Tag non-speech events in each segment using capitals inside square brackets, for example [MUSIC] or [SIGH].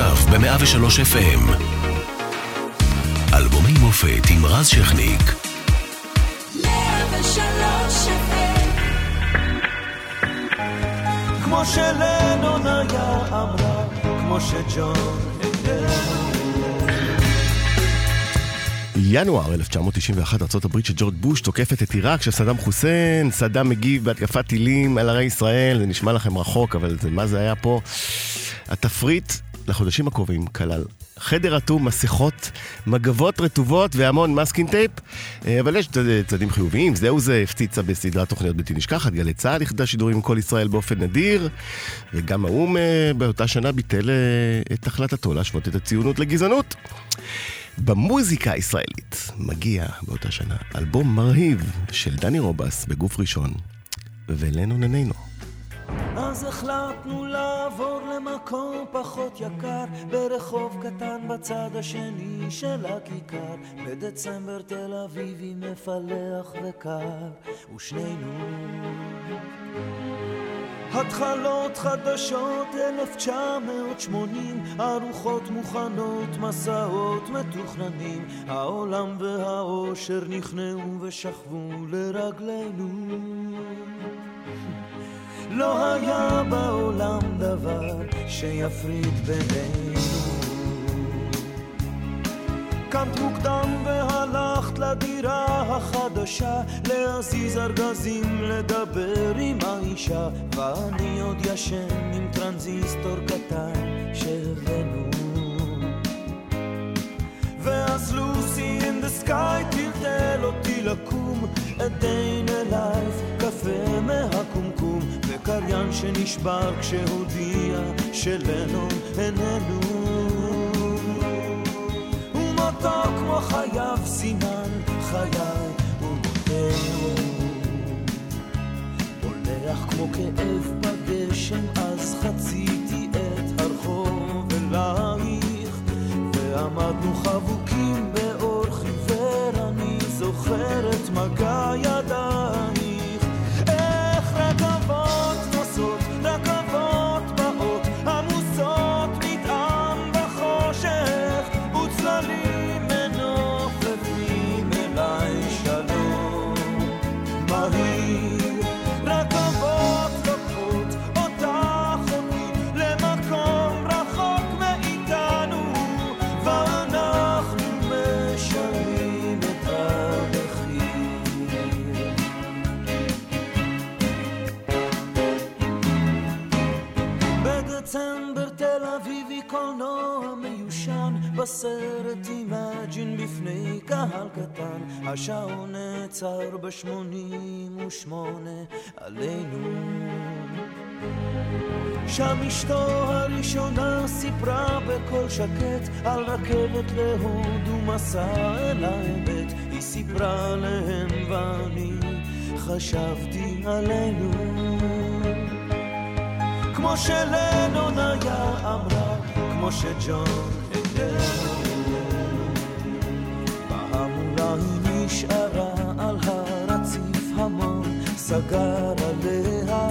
עכשיו ב-103 FM. אלבומי מופת עם רז שכניק. 103 כמו שלנון היה אמרה, כמו שג'ון ינואר 1991, ארה"ב של ג'ורג' בוש תוקפת את עיראק של סדאם חוסיין, סדאם מגיב בהתקפת טילים על ערי ישראל, זה נשמע לכם רחוק, אבל זה, מה זה היה פה? התפריט לחודשים הקרובים כלל. חדר אטום, מסכות, מגבות רטובות והמון masking tape, אה, אבל יש צדדים חיוביים, זהו זה הפציעה בסדרת תוכניות בלתי נשכחת, גלי צה"ל איחדה שידורים עם כל ישראל באופן נדיר, וגם האו"ם אה, באותה שנה ביטל אה, את החלטתו להשוות את הציונות לגזענות. במוזיקה הישראלית מגיע באותה שנה אלבום מרהיב של דני רובס בגוף ראשון, ולנו ננינו. אז החלטנו לעבור למקום פחות יקר ברחוב קטן בצד השני של הכיכר. בדצמבר תל אביבי מפלח וקר ושנינו. התחלות חדשות 1980 ארוחות מוכנות מסעות מתוכננים. העולם והאושר נכנעו ושכבו לרגלינו לא היה בעולם דבר שיפריד בינינו. קמת מוקדם והלכת לדירה החדשה להזיז ארגזים, לדבר עם האישה ואני עוד ישן עם טרנזיסטור קטן שהבאנו ואז לוסי in the sky טלטל אותי לקום עדיין אלייך קפה מהקומקום וקריין שנשבר כשהודיע שלנו איננו. ומותו כמו חייו סימן חיי ומותנו הולך כמו כאב בגשם אז חציתי את הרחוב אלייך. ועמדנו חבוקים באור חיוור אני זוכר את מגע בסרט Imagine בפני קהל קטן, השעון נעצר בשמונים ושמונה עלינו. שם אשתו הראשונה סיפרה בקול שקט על רכבת להודו ומסע אל האמת, היא סיפרה להם ואני חשבתי עלינו. כמו שלנון היה אמרה, כמו שג'ון בהמולה נשארה על הרציף המון, סגר עליה.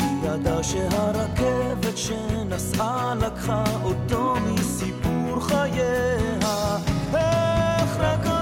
היא ידעה שהרכבת שנסעה לקחה אותו מסיפור חייה. איך רכבות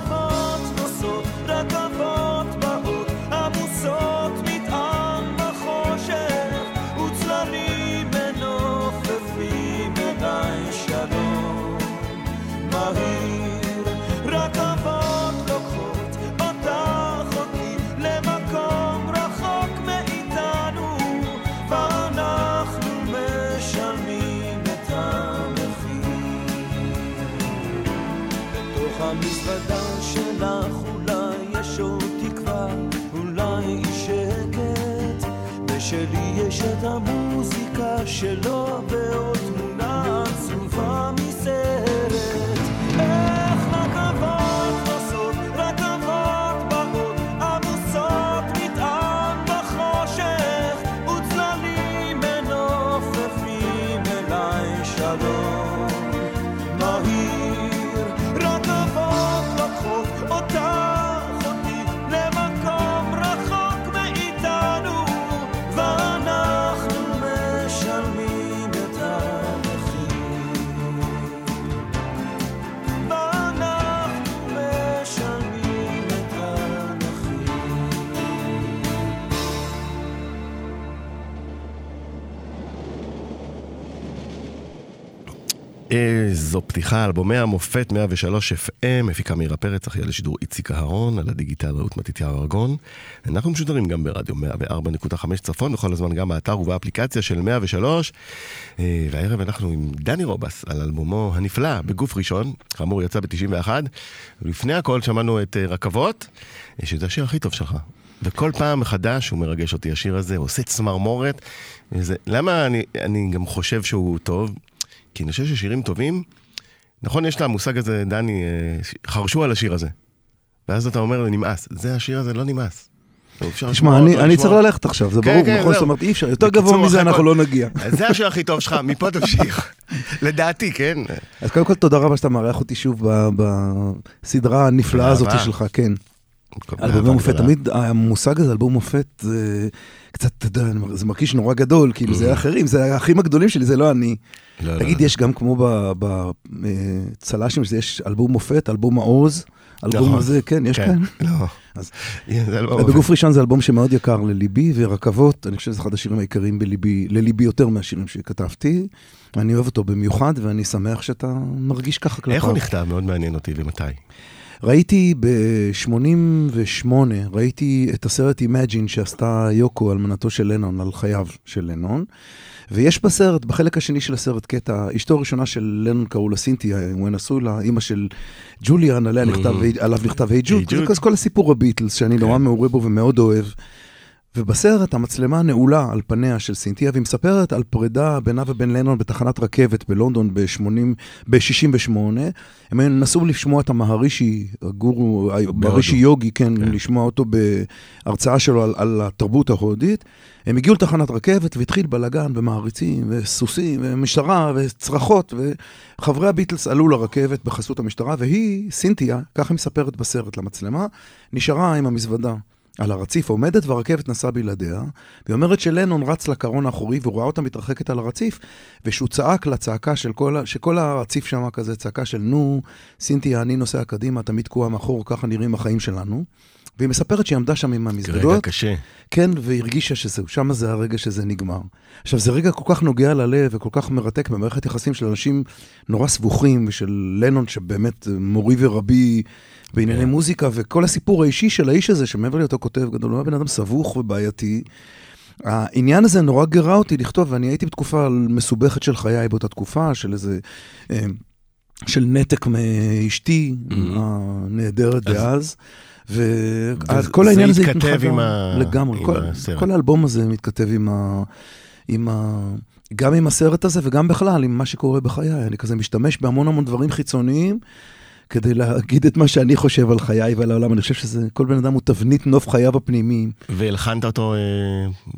שלך אולי יש עוד תקווה, אולי שקט, ושלי יש את המוזיקה שלו ועוד תמונה עצובה מסרט. איזו פתיחה, אלבומי המופת 103 FM, מפיקה מאירה פרץ, אחראי לשידור איציק אהרון, על הדיגיטל רעות מתתיהו ארגון. אנחנו משודרים גם ברדיו 104.5 צפון, וכל הזמן גם באתר ובאפליקציה של 103. אה, והערב אנחנו עם דני רובס על אלבומו הנפלא, בגוף ראשון, כאמור יצא ב-91. ולפני הכל שמענו את אה, רכבות, אה, שזה השיר הכי טוב שלך. וכל פעם מחדש הוא מרגש אותי, השיר הזה, הוא עושה צמרמורת. וזה, למה אני, אני גם חושב שהוא טוב? כי אני חושב ששירים טובים, נכון, יש את המושג הזה, דני, אה, חרשו על השיר הזה. ואז אתה אומר, נמאס. זה השיר הזה לא נמאס. תשמע, אני צריך ללכת עכשיו, זה כן, ברור, כן, נכון? זאת. אומרת, אי אפשר, יותר גבוה מזה אנחנו לא נגיע. זה השיר הכי טוב שלך, מפה תמשיך. [LAUGHS] לדעתי, כן? אז קודם כל, תודה רבה שאתה מארח אותי שוב בסדרה הנפלאה הזאת. שלך, כן. אלבומי מופת. תמיד המושג הזה, אלבום מופת, זה קצת, אתה יודע, זה מרגיש נורא גדול, כאילו זה אחרים, זה האחים הגדולים שלי, זה לא אני. לא, לא, תגיד, לא. יש גם כמו בצל"שים, יש אלבום מופת, אלבום מעוז, אלבום נכון. הזה, כן, יש כן, כאן. לא. [LAUGHS] בגוף ראשון זה אלבום שמאוד יקר לליבי, ורכבות, אני חושב שזה אחד השירים העיקריים בליבי, לליבי יותר מהשירים שכתבתי. אני אוהב אותו במיוחד, ואני שמח שאתה מרגיש ככה כלפיו. איך הוא נכתב? מאוד מעניין אותי, ומתי? ראיתי ב-88, ראיתי את הסרט Imagine שעשתה יוקו, אלמנתו של לנון, על חייו של לנון. ויש בסרט, בחלק השני של הסרט, קטע, אשתו הראשונה של לנון קראו לה סינתיה, הוא נשוי לה, אימא של ג'וליאן, עליה נכתב, עליו נכתב היי ג'וד, כל הסיפור הביטלס, שאני נורא מעורה בו ומאוד אוהב. ובסרט המצלמה נעולה על פניה של סינתיה, והיא מספרת על פרידה בינה ובין לנון בתחנת רכבת בלונדון ב-60, ב-68. הם נסו לשמוע את המהרישי, הגורו, המהרישי יוגי, כן, כן. לשמוע אותו בהרצאה שלו על, על התרבות ההודית. הם הגיעו לתחנת רכבת והתחיל בלאגן ומעריצים וסוסים ומשטרה וצרחות, וחברי הביטלס עלו לרכבת בחסות המשטרה, והיא, סינתיה, ככה היא מספרת בסרט למצלמה, נשארה עם המזוודה. על הרציף עומדת והרכבת נסעה בלעדיה, והיא אומרת שלנון רץ לקרון האחורי והוא ראה אותה מתרחקת על הרציף, ושהוא צעק לצעקה של כל, שכל הרציף שם כזה צעקה של נו, סינתיה, אני נוסע קדימה, תמיד תקועה מאחור, ככה נראים החיים שלנו. והיא מספרת שהיא עמדה שם עם רגע המזוודות, קשה. כן, והרגישה שזהו, שם זה הרגע שזה נגמר. עכשיו, זה רגע כל כך נוגע ללב וכל כך מרתק במערכת יחסים של אנשים נורא סבוכים, ושל לנון שבאמת מורי ורבי בענייני כן. מוזיקה, וכל הסיפור האישי של האיש הזה, שמעבר להיותו כותב גדול, הוא היה בן אדם סבוך ובעייתי. העניין הזה נורא גירה אותי לכתוב, ואני הייתי בתקופה מסובכת של חיי באותה תקופה, של איזה... אה, של נתק מאשתי Mhm. הנהדרת אז- דאז. וכל העניין הזה זה התכתב עם ה- לגמרי. עם כל- הסרט. כל האלבום הזה מתכתב עם ה... עם ה... גם עם הסרט הזה וגם בכלל עם מה שקורה בחיי. אני כזה משתמש בהמון המון דברים חיצוניים כדי להגיד את מה שאני חושב על חיי ועל העולם. אני חושב שזה, כל בן אדם הוא תבנית נוף חייו הפנימיים. והלחנת אותו אה,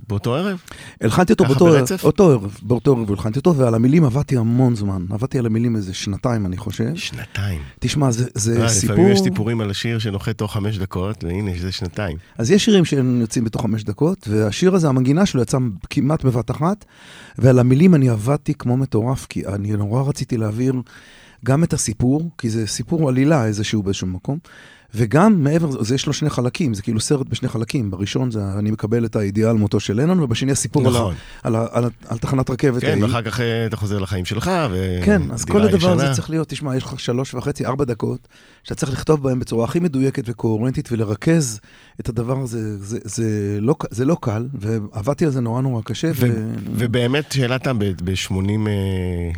באותו ערב? הלחנתי אותו באותו ערב? אותו ערב, באותו ערב הלחנתי אותו, ועל המילים עבדתי המון זמן. עבדתי על המילים איזה שנתיים, אני חושב. שנתיים. תשמע, זה, זה אה, סיפור... לפעמים יש סיפורים על השיר שנוחת תוך חמש דקות, והנה, זה שנתיים. אז יש שירים שהם יוצאים בתוך חמש דקות, והשיר הזה, המנגינה שלו יצא כמעט בבת אחת, ועל המילים אני עבדתי כמו מטורף, כי אני נורא רציתי להעביר גם את הסיפור, כי זה סיפור עלילה איזשהו באיזשהו מקום, וגם מעבר, לזה יש לו שני חלקים, זה כאילו סרט בשני חלקים. בראשון זה אני מקבל את הידיעה על מותו של לנון, ובשני הסיפור נכון. על, על, על, על תחנת רכבת. כן. ואחר כך אה, אתה חוזר לחיים שלך, ו... כן, אז כל הדבר הזה ישנה. צריך להיות, תשמע, יש לך שלוש וחצי, ארבע דקות, שאתה צריך לכתוב בהם בצורה הכי מדויקת וקוהרנטית ולרכז את הדבר הזה, זה, זה, לא, זה לא קל, ועבדתי על זה נורא נורא קשה. ו- ובאמת, שאלת ב-80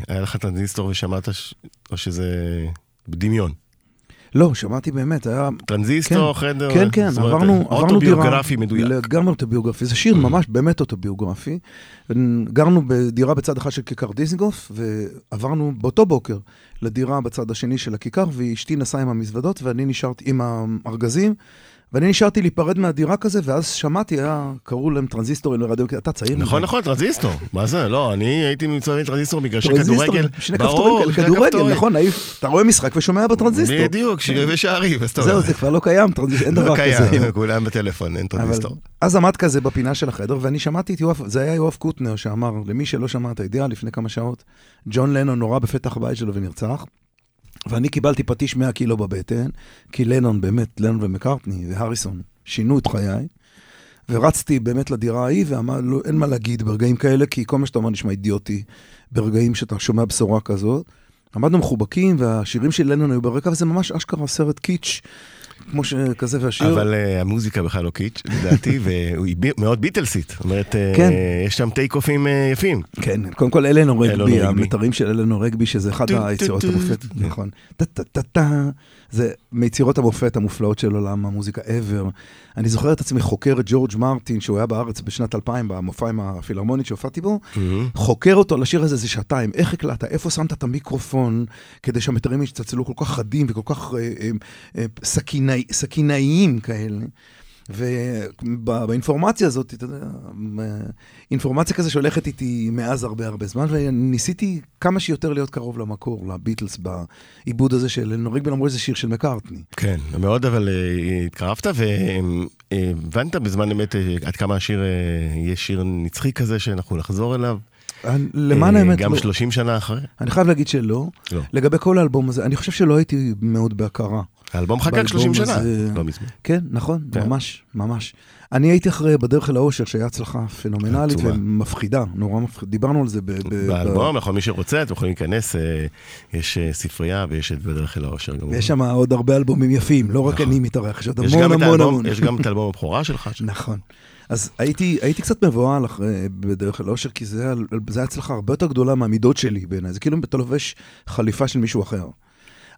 היה לך טרנזיסטור ושמעת, ש- או שזה בדמיון? לא, שמעתי באמת, היה... טרנזיסטור, חדר? כן, כן, זאת אומרת, עברנו, עברנו דירה. אוטוביוגרפי מדויק. לגמרי אוטוביוגרפי. זה שיר ממש באמת אוטוביוגרפי. גרנו בדירה בצד אחד של כיכר דיזנגוף, ועברנו באותו בוקר לדירה בצד השני של הכיכר, ואשתי נסעה עם המזוודות, ואני נשארתי עם הארגזים, ואני נשארתי להיפרד מהדירה כזה, ואז שמעתי, היה, קראו להם טרנזיסטורים לרדיו, אתה צעיר. נכון, נכון, טרנזיסטור. מה זה? לא, אני הייתי מצטרף טרנזיסטור מגרשי טרנזיסטור, כדורגל. שני כפתורים, שני כדורגל. נכון, היו- אתה רואה משחק ושומע בטרנזיסטור. בדיוק, שירי ושערים. אז אתה זהו, זה כבר לא קיים, אין לא דבר כזה. קיים, כולם בטלפון, אין טרנזיסטור. אז עמד כזה בפינה של החדר, ואני שמעתי את יואב, זה היה יואב קוטנר שאמר, למי שלא שמע את הידיעה לפני כמה שעות, ג'ון לנון נורה בפתח הבית שלו ונרצח, ואני קיבלתי פטיש 100 קילו בבטן, כי לנון באמת, לנון ומקארטני והריסון שינו את חיי, ורצתי באמת לדירה ההיא, ואמר, לא, אין מה להגיד ברגעים כאלה, כי כל מה שאתה אומר נשמע אידיוטי, ברגעים שאתה שומע בשורה כזאת. עמדנו מחובקים, והשירים של לנון היו ברקע, וזה ממש אשכרה סרט קיטש, כמו שכזה והשיר. אבל uh, המוזיקה בכלל לא קיטש, לדעתי, [LAUGHS] והיא בי- מאוד ביטלסית. זאת אומרת, uh, כן. יש שם take off ים uh, יפים. כן, קודם כל רגבי, רגבי. המתרים של Eleanor Rigby, שזה אחד טו, טו, היצירות טו. המופת, כן. נכון. זה מיצירות המופת המופלאות של עולם המוזיקה ever. אני זוכר את עצמי חוקר את ג'ורג' מרטין, שהוא היה בארץ בשנת 2000, במופע עם הפילהרמונית שהופעתי בו, חוקר אותו לשיר הזה איזה שעתיים, איך הקלטת, איפה שמת את המיקרופון, כדי שהמתרים יצטצלו כל כך חדים וכל כך אה, אה, אה, סכינאי- סכינאיים כאלה. ובאינפורמציה הזאת, אתה יודע, אה, אינפורמציה כזה שהולכת איתי מאז הרבה הרבה זמן, וניסיתי כמה שיותר להיות קרוב למקור, לביטלס, בעיבוד הזה של אלנור ריגבי, למרות שזה שיר של מקארטני. כן, מאוד אבל אה, התקרבת והבנת בזמן אמת אה, עד כמה השיר, אה, יהיה שיר נצחי כזה שאנחנו נחזור אליו. למען אה, האמת, גם לא. 30 שנה אחרי. אני חייב להגיד שלא. לא. לגבי כל האלבום הזה, אני חושב שלא הייתי מאוד בהכרה. האלבום חגג באלבום 30 שנה, הזה- לא מזמן. כן, נכון, כן. ממש, ממש. אני הייתי אחרי בדרך אל האושר, שהיה הצלחה פנומנלית עצומה. ומפחידה, נורא מפחידה. דיברנו על זה ב... ב- באלבום, לכל מי שרוצה, אתם יכולים להיכנס, אה, יש אה, ספרייה ויש את בדרך אל האושר. ויש שם עוד הרבה אלבומים יפים, לא רק נכון. אני מתארח, יש עוד המון המון המון. יש גם את [LAUGHS] אלבום הבכורה שלך. נכון. אז הייתי, הייתי קצת מבוהל אחרי, בדרך כלל אושר, כי זה היה, זה היה הצלחה הרבה יותר גדולה מהמידות שלי בעיניי. זה כאילו אם אתה לובש חליפה של מישהו אחר.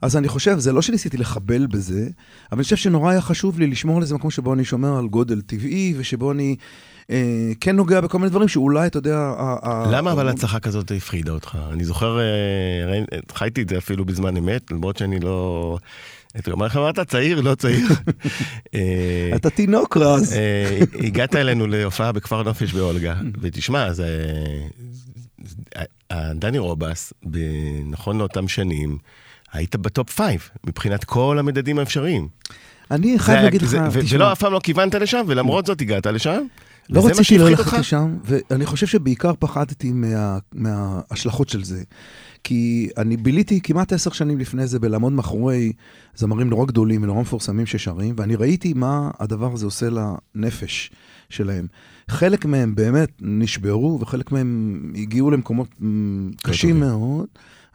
אז אני חושב, זה לא שניסיתי לחבל בזה, אבל אני חושב שנורא היה חשוב לי לשמור על איזה מקום שבו אני שומר על גודל טבעי, ושבו אני אה, כן נוגע בכל מיני דברים שאולי, אתה יודע... ה- ה- למה אבל הצלחה כזאת הפחידה אותך? אני זוכר, אה, חייתי את זה אפילו בזמן אמת, למרות שאני לא... אתה אומר לך, אתה צעיר? לא צעיר. [LAUGHS] אה, אתה תינוק רז. אה, הגעת אלינו להופעה בכפר נופש באולגה, ותשמע, זה... דני רובס, נכון לאותם שנים, היית ב top five, מבחינת כל המדדים האפשריים. אני חייב להגיד לך, ולא, אף פעם לא כיוונת לשם, ולמרות זאת הגעת לשם. לא רציתי ללכת? לשם, ואני חושב שבעיקר פחדתי מה, מההשלכות של זה. כי אני ביליתי כמעט עשר שנים לפני זה בלעמוד מאחורי זמרים נורא גדולים ונורא מפורסמים ששרים, ואני ראיתי מה הדבר הזה עושה לנפש שלהם. חלק מהם באמת נשברו, וחלק מהם הגיעו למקומות מ, קשים טובים. מאוד.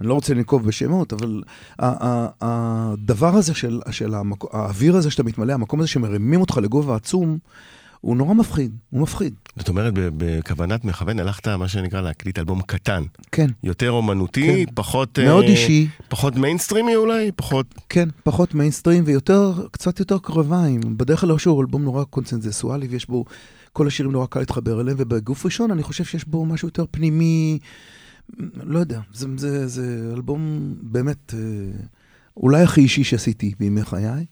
אני לא רוצה לנקוב בשמות, אבל הדבר הזה של, של המקו, האוויר הזה שאתה מתמלא, המקום הזה שמרימים אותך לגובה עצום, הוא נורא מפחיד, הוא מפחיד. זאת אומרת, בכוונת מכוון הלכת, מה שנקרא, להקליט אלבום קטן. כן, יותר אומנותי, כן. פחות... מאוד אה, אישי, פחות מיינסטרימי אולי? פחות... כן, פחות מיינסטרים ויותר, קצת יותר קרביים. בדרך כלל שהוא אלבום נורא קונצנזסואלי ויש בו, כל השירים נורא קל להתחבר אליהם, ובגוף ראשון אני חושב שיש בו משהו יותר פנימי, לא יודע, זה, זה, זה אלבום באמת אה, אולי הכי אישי שעשיתי בימי חיי.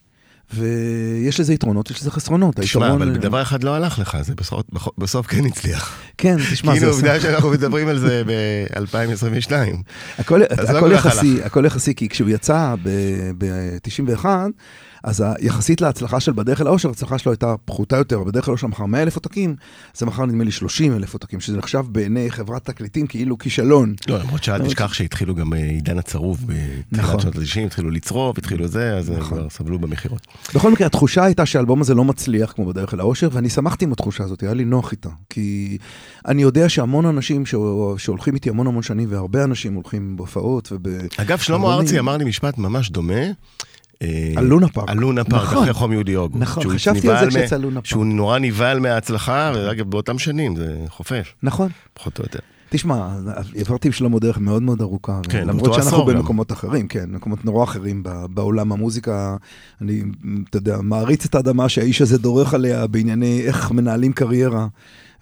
ויש לזה יתרונות, יש לזה חסרונות. תשמע, היתרון- אבל בדבר אחד לא הלך לך, זה בסוף, בסוף כן הצליח. כן, תשמע, כאילו, זה עובדה עושה... שאנחנו מדברים על זה ב-2022. הכל, לא הכל כל כך יחסי, הכל יחסי, כי כשהוא יצא ב-91, אז יחסית להצלחה של בדרך אל האושר, ההצלחה שלו הייתה פחותה יותר, בדרך כלל האושר מכר 100 אלף עותקים, זה מכר נדמה לי 30 אלף עותקים, שזה נחשב בעיני חברת תקליטים כאילו כישלון. לא, למרות שאל תשכח שהתחילו גם אה, עידן הצרוב בתחילת נכון. שנות ה-90, התחילו לצרוב, התחילו זה, אז הם נכון. כבר סבלו במכירות. בכל מקרה, התחושה הייתה שהאלבום הזה לא מצליח כמו בדרך אל האושר, ואני שמחתי עם התחושה הזאת, היה לי נוח איתה. כי אני יודע שהמון אנשים שהולכים איתי המון המון שנים, והרבה אנשים הולכים בהופעות וב... אגב, שלמה. ארצי אמר לי משפט ממש דומה. אה, על לונה פארק. על לונה פארק, נכון. אחרי חום יהודי אוגוסט. נכון, חשבתי על זה כשיצא לונה פארק. שהוא נורא נבהל מההצלחה, ואגב, באותם שנים זה חופף, נכון. פחות או יותר. תשמע, עברתי עם שלמה דרך מאוד מאוד ארוכה, כן, למרות שאנחנו עשור גם. במקומות אחרים, כן, מקומות נורא אחרים בעולם המוזיקה. אני, אתה יודע, מעריץ את האדמה שהאיש הזה דורך עליה בענייני איך מנהלים קריירה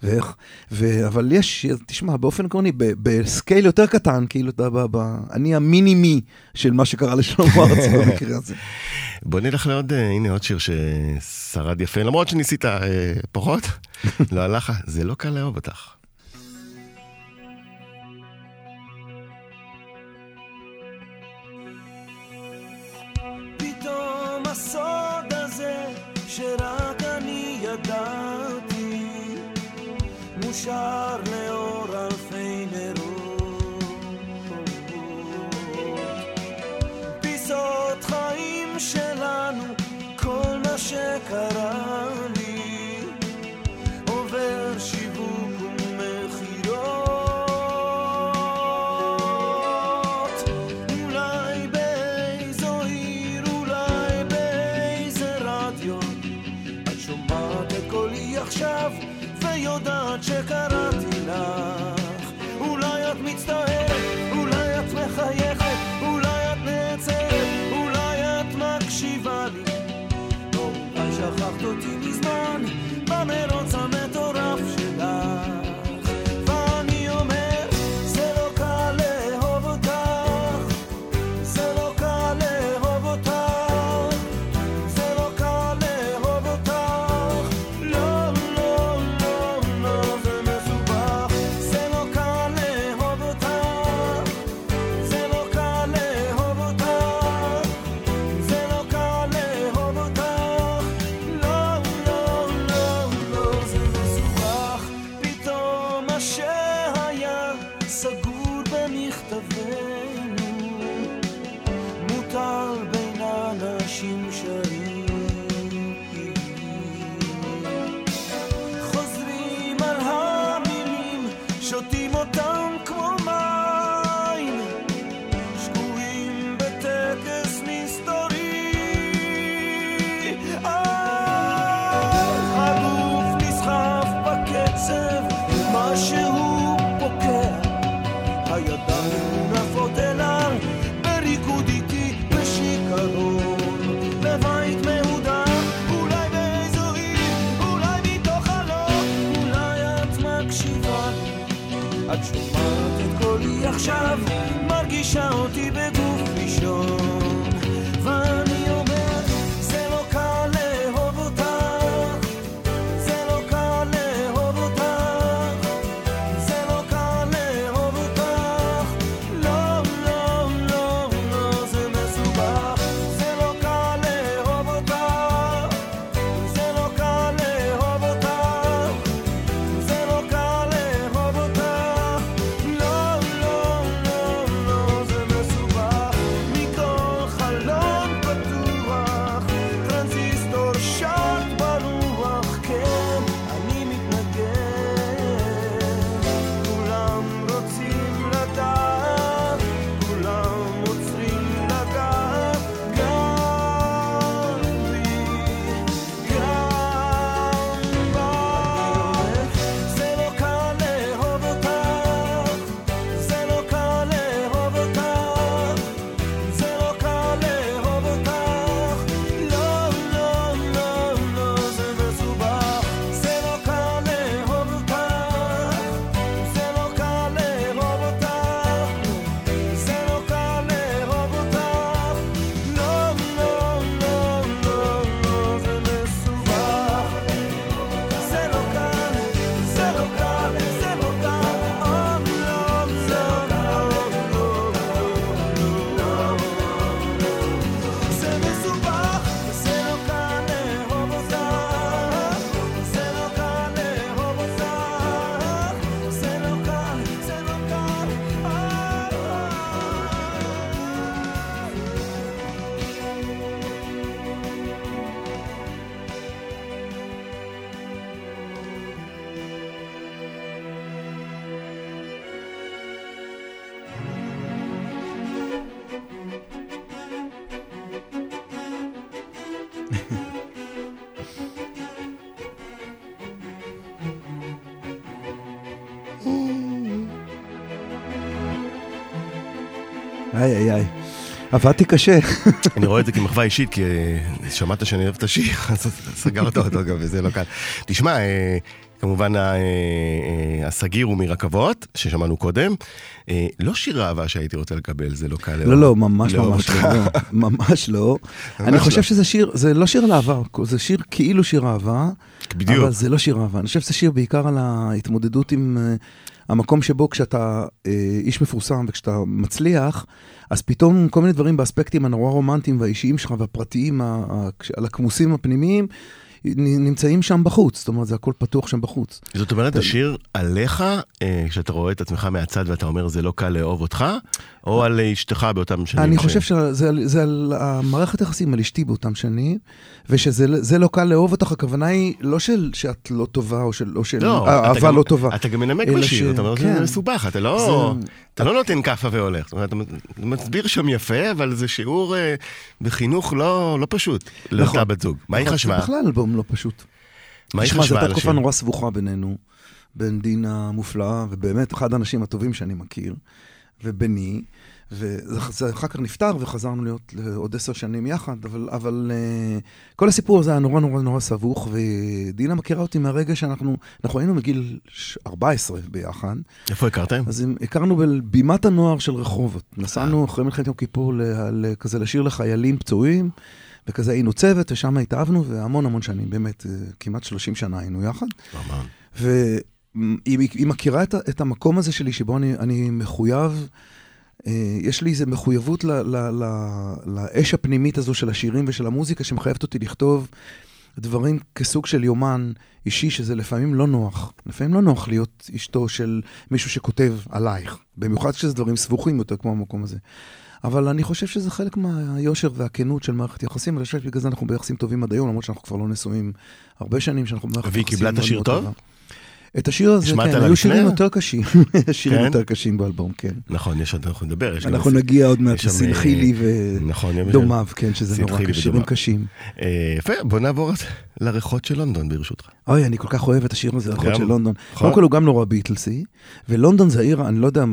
ואיך, ו, אבל יש, תשמע, באופן עקרוני, בסקייל יותר קטן, כאילו, אתה, ב, ב, אני המיני-מי של מה שקרה לשלמה ארצי [LAUGHS] במקרה הזה. בוא נלך לעוד, אה, הנה עוד שיר ששרד יפה, למרות שניסית אה, פחות, [LAUGHS] לא הלך, לך, זה לא קל לאהוב אותך. Yaşarım עבדתי קשה. אני רואה את זה כמחווה אישית, כי אה, שמעת שאני אוהב את השיר, [LAUGHS] אז סגרת אותו גם, וזה לא קל. תשמע, אה, כמובן אה, הסגיר הוא מרכבות, ששמענו קודם. לא שיר אהבה שהייתי רוצה לקבל, זה לא קל. לא, לא, ממש לאהוב ממש אותך. לא. ממש לא. אני ממש חושב לא. שזה שיר, זה לא שיר על אהבה, זה שיר כאילו שיר אהבה, בדיוק. אבל זה לא שיר אהבה. אני חושב שזה שיר בעיקר על ההתמודדות עם המקום שבו כשאתה אה, איש מפורסם וכשאתה מצליח, אז פתאום כל מיני דברים באספקטים הנורא רומנטיים והאישיים שלך והפרטיים, על הכמוסים הפנימיים, נמצאים שם בחוץ. זאת אומרת, זה הכל פתוח שם בחוץ. זאת אומרת, השיר עליך, אה, כשאתה רואה את עצמך מהצד ואתה אומר זה לא קל לאהוב אותך, או על אשתך באותם שנים? אני חושב שזה על- זה המערכת יחסים על אשתי באותם שנים, ושזה זה לא קל לאהוב אותך, הכוונה היא לא של שאת לא טובה, או של, לא, אהבה לא טובה. אתה גם מנמק בשיר, אתה אומר כן. שזה מסובך, אתה לא... זה- אתה לא נותן כאפה והולך. זאת אומרת, אתה מסביר שם יפה, אבל זה שיעור אה, בחינוך לא לא פשוט לאותה נכון. בת זוג. מה היא חשבה? זה בכלל אלבום לא פשוט. מה היא תשמע, זו הייתה תקופה? נורא סבוכה בינינו, בין דינה המופלאה, ובאמת אחד האנשים הטובים שאני מכיר, וביני, וזה אחר כך נפטר וחזרנו להיות לעוד עשר שנים יחד, אבל, אבל uh, כל הסיפור הזה היה נורא נורא נורא סבוך, ודינה מכירה אותי מהרגע שאנחנו, אנחנו היינו מגיל ש- 14 ביחד, איפה הכרתם? אז הכרנו בבימת הנוער של רחובות. נסענו אחרי מלחמת יום כיפור כזה לשיר לחיילים פצועים, וכזה היינו צוות, ושם התאהבנו, והמון המון שנים, באמת, אה, כמעט 30 שנה היינו יחד. והיא היא מכירה את, את המקום הזה שלי, שבו אני, אני מחויב, אה, יש לי איזו מחויבות ל, ל, ל, לאש הפנימית הזו של השירים ושל המוזיקה, שמחייבת אותי לכתוב דברים כסוג של יומן אישי, שזה לפעמים לא נוח. לפעמים לא נוח להיות אשתו של מישהו שכותב עלייך, במיוחד כשזה דברים סבוכים יותר כמו המקום הזה. אבל אני חושב שזה חלק מהיושר והכנות של מערכת יחסים, ואני חושב שבגלל זה אנחנו ביחסים טובים עד היום, למרות שאנחנו כבר לא נשואים הרבה שנים, שאנחנו במערכת והיא יחסים קיבלה את השיר טוב? את השיר הזה, כן, היו? שירים יותר קשים. [LAUGHS] שירים כן? יותר קשים באלבום, כן. נכון, יש עוד, אנחנו נדבר. יש גם אנחנו איזה- נגיע עוד מעט לסלחי אה, לי נכון, ודומיו, כן, שזה נורא קשים, שירים. קשים. אה, יפה, בוא נעבור לריחות של לונדון ברשותך. אוי, אני כל כך אוהב את השיר הזה, גם, אחות של לונדון. נכון. קודם כל הוא גם נורא ביטלסי, ולונדון זה עיר, אני לא יודע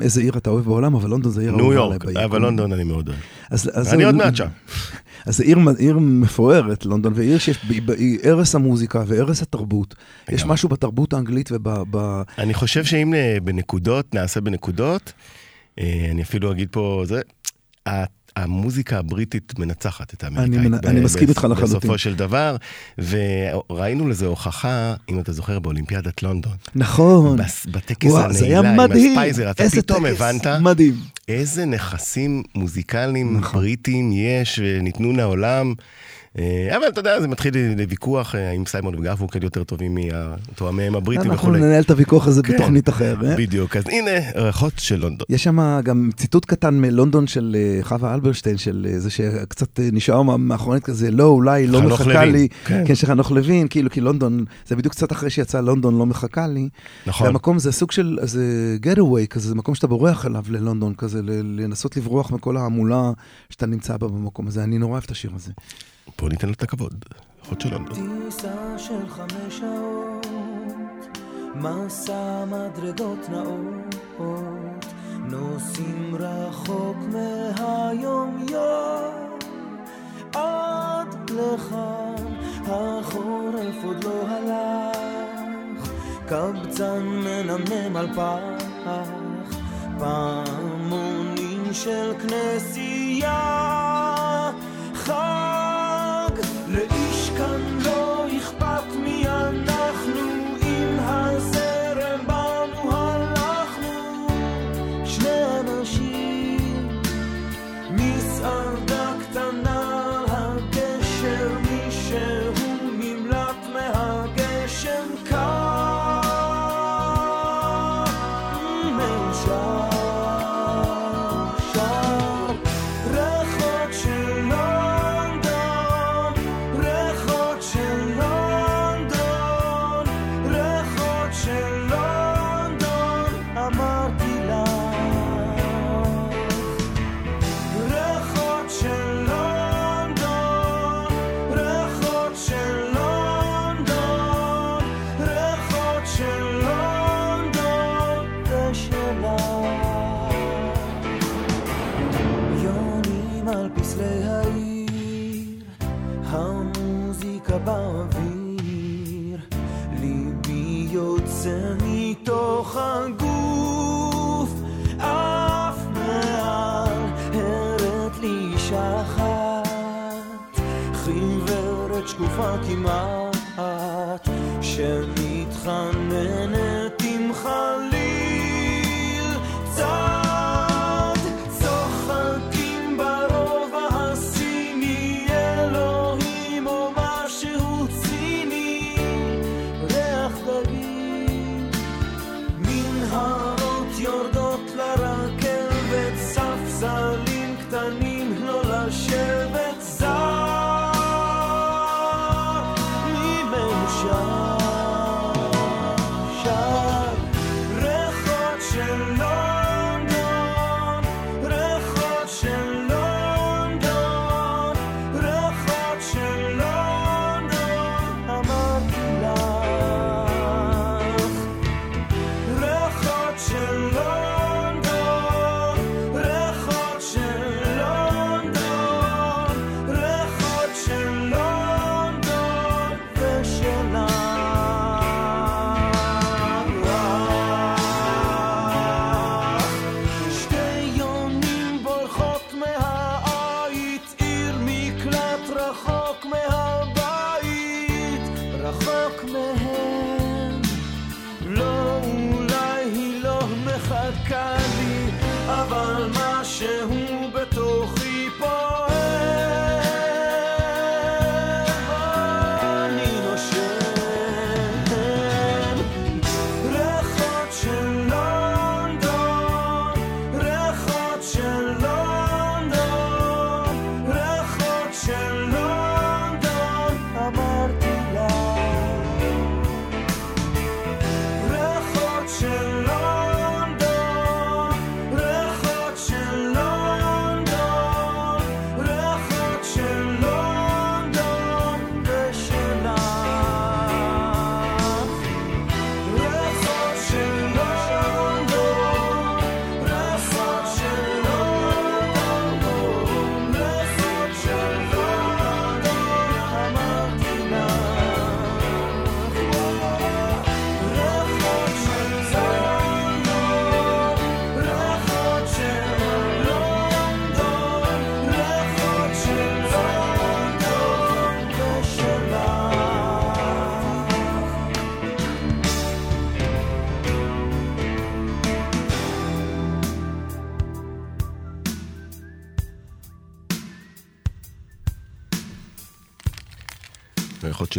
איזה עיר אתה אוהב בעולם, אבל לונדון זה עיר ניו יורק. אבל לונדון אני מאוד אוהב. אני עוד מעט שם. [LAUGHS] אז זה עיר, עיר מפוארת, לונדון, ועיר שיש, היא ערש המוזיקה וערש התרבות. יש לגמרי. משהו בתרבות האנגלית וב... ב- אני חושב שאם אה, בנקודות, נעשה בנקודות, אה, אני אפילו אגיד פה, זה, המוזיקה הבריטית מנצחת את האמריקאית. אני ב- אני מסכים איתך לחלוטין. בסופו של דבר, וראינו לזה הוכחה, אם אתה זוכר, באולימפיאדת לונדון. נכון. בטקס הנעילה עם. הספייזר, אתה פתאום הבנת מדהים. איזה נכסים מוזיקליים נכון. בריטיים יש וניתנו לעולם. אה, אבל אתה יודע, זה מתחיל לוויכוח אה, האם סיימון וגרפונקל יותר טובים מהתואמיהם הבריטים אנחנו וכולי. ננהל את הוויכוח הזה כן. בתוכנית אחרת. אה? בדיוק, אז הנה, ריחות של לונדון. יש שם גם ציטוט קטן מלונדון של חווה אלברשטיין, של זה שקצת נשאר מאחורנית כזה, לא, אולי לא מחכה לי. כן. כן, של חנוך לוין, כאילו, כי לונדון, זה בדיוק קצת אחרי שיצא לונדון לא מחכה לי. נכון. והמקום זה סוג של איזה getaway כזה, זה מקום שאתה בורח אליו ללונדון כזה, לנסות לברוח מכל ההמולה שאתה נמצא בה במקום הזה. אני נורא אוהב את השיר הזה. בוא ניתן לו את הכבוד. ריחות של לונדון. טיסה של חמש שעות, מסע מדרגות נאות, נוסעים רחוק מהיום יום, עד לכאן החורף עוד לא הלך, קבצן מנמנם על פח, פעמונים של כנסייה,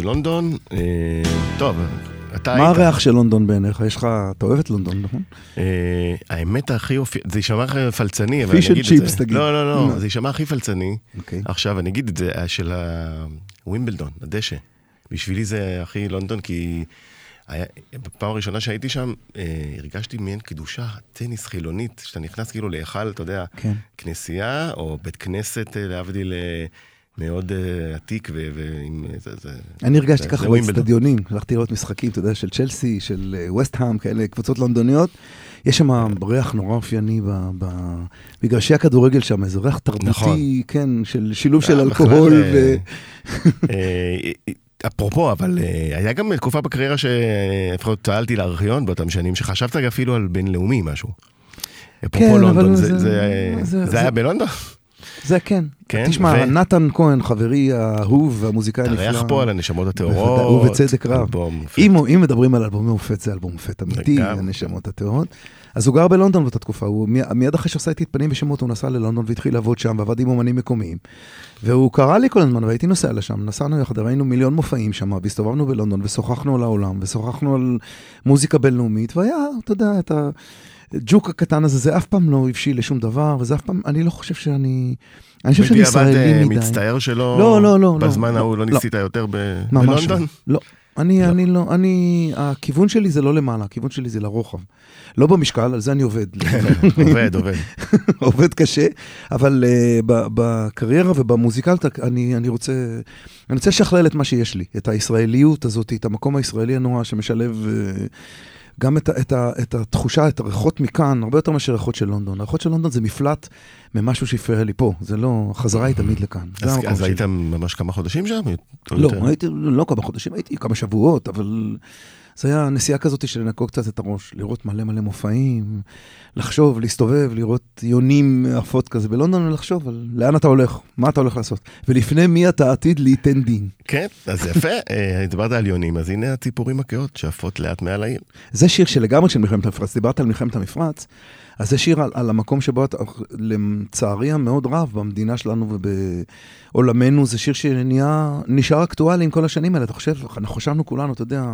של לונדון. אה, טוב, אתה מה היית... הריח של לונדון בעיניך? יש לך, אתה אוהב את לונדון, נכון? אה, האמת הכי אופי... זה יישמע הכי פלצני, אבל אני אגיד את זה. תגיד. לא, לא. לא, זה יישמע הכי פלצני. אוקיי. עכשיו, אני אגיד את זה, אה, של הווימבלדון, הדשא. בשבילי זה הכי לונדון, כי היה, בפעם הראשונה שהייתי שם, אה, הרגשתי מעין קדושה, טניס חילונית, שאתה נכנס כאילו להיכל, אתה יודע, כן. כנסייה, או בית כנסת, להבדיל, אה, מאוד אה, עתיק, ועם... אה, זה, זה, אני הרגשתי ככה. באצטדיונים, הלכתי לראות משחקים, אתה יודע, של צ'לסי, של ווסט-האם, כאלה קבוצות לונדוניות. יש שם ריח נורא אופייני במגרשי הכדורגל שם, איזה ריח תרבותי, נכון. כן, של שילוב של אה, אלכוהול. ו... אה, אה, אפרופו, אבל אה, היה גם תקופה בקריירה שלפחות צהלתי לארכיון באותם שנים, שחשבת אפילו על בינלאומי משהו. אפרופו כן, לונדון, זה- זה- זה זה- זה זה- היה בלונדון? זה כן. כן, תשמע, ו- נתן כהן, חברי האהוב והמוזיקאי הנפלא. הריח פה על הנשמות הטהורות. ובצדק רב. אלבום. אם, אם מדברים על אלבומי מופת, זה אלבום מופת אמיתי, לגמרי. הנשמות הטהורות. אז הוא גר בלונדון באותה תקופה, הוא מי- מיד אחרי שעשה איתי את פנים ושמות, הוא נסע ללונדון והתחיל לעבוד שם, ועבד עם אומנים מקומיים. והוא קרא לי כל הזמן, והייתי נוסע לשם, נסענו יחד, ראינו מיליון מופעים שם, והסתובבנו בלונדון, ושוחחנו על העולם, ושוחחנו על מוזיקה בינלאומית, והיה, אתה יודע, את הג'וק הקטן הזה, זה אף פעם לא הבשיל לשום דבר, וזה אף פעם, אני לא חושב שאני... אני חושב שאני בדיעבד, אה, ישראלי מדי. מצטער שלא... לא, לא, לא, לא, בזמן לא, ההוא לא לא. ניסית יותר. בלונדון? לא. אני. אני לא, אני, הכיוון שלי זה לא למעלה, הכיוון שלי זה לרוחב. לא במשקל, על זה אני עובד. [LAUGHS] עובד, עובד. [LAUGHS] עובד קשה, אבל uh, בקריירה ובמוזיקלת, אני, אני רוצה, אני רוצה לשכלל את מה שיש לי, את הישראליות הזאת, את המקום הישראלי הנורא שמשלב uh, גם את, את, את התחושה, את הריחות מכאן, הרבה יותר מאשר ריחות של לונדון. הריחות של לונדון זה מפלט ממשהו שהפריע לי פה, זה לא, החזרה היא תמיד לכאן. אז- אז. היית ממש כמה חודשים שם? לא, יותר? הייתי לא כמה חודשים, הייתי כמה שבועות, אבל זה היה נסיעה כזאת של לנקות קצת את הראש, לראות מלא מלא מופעים, לחשוב, להסתובב, לראות יונים עפות כזה בלונדון ולחשוב על לאן אתה הולך, מה אתה הולך לעשות, ולפני מי אתה עתיד ליתן דין. כן, אז יפה, אה, דיברת על יונים, אז הנה הציפורים הקהות שעפות לאט מעל העיר. זה שיר שלגמרי של מלחמת המפרץ, דיברת על מלחמת המפרץ, אז זה שיר על, על המקום שבו לצערי המאוד רב במדינה שלנו ובעולמנו, זה שיר שנהיה, נשאר אקטואלי עם כל השנים האלה, אתה חושב, אנחנו חשבנו כולנו, אתה יודע,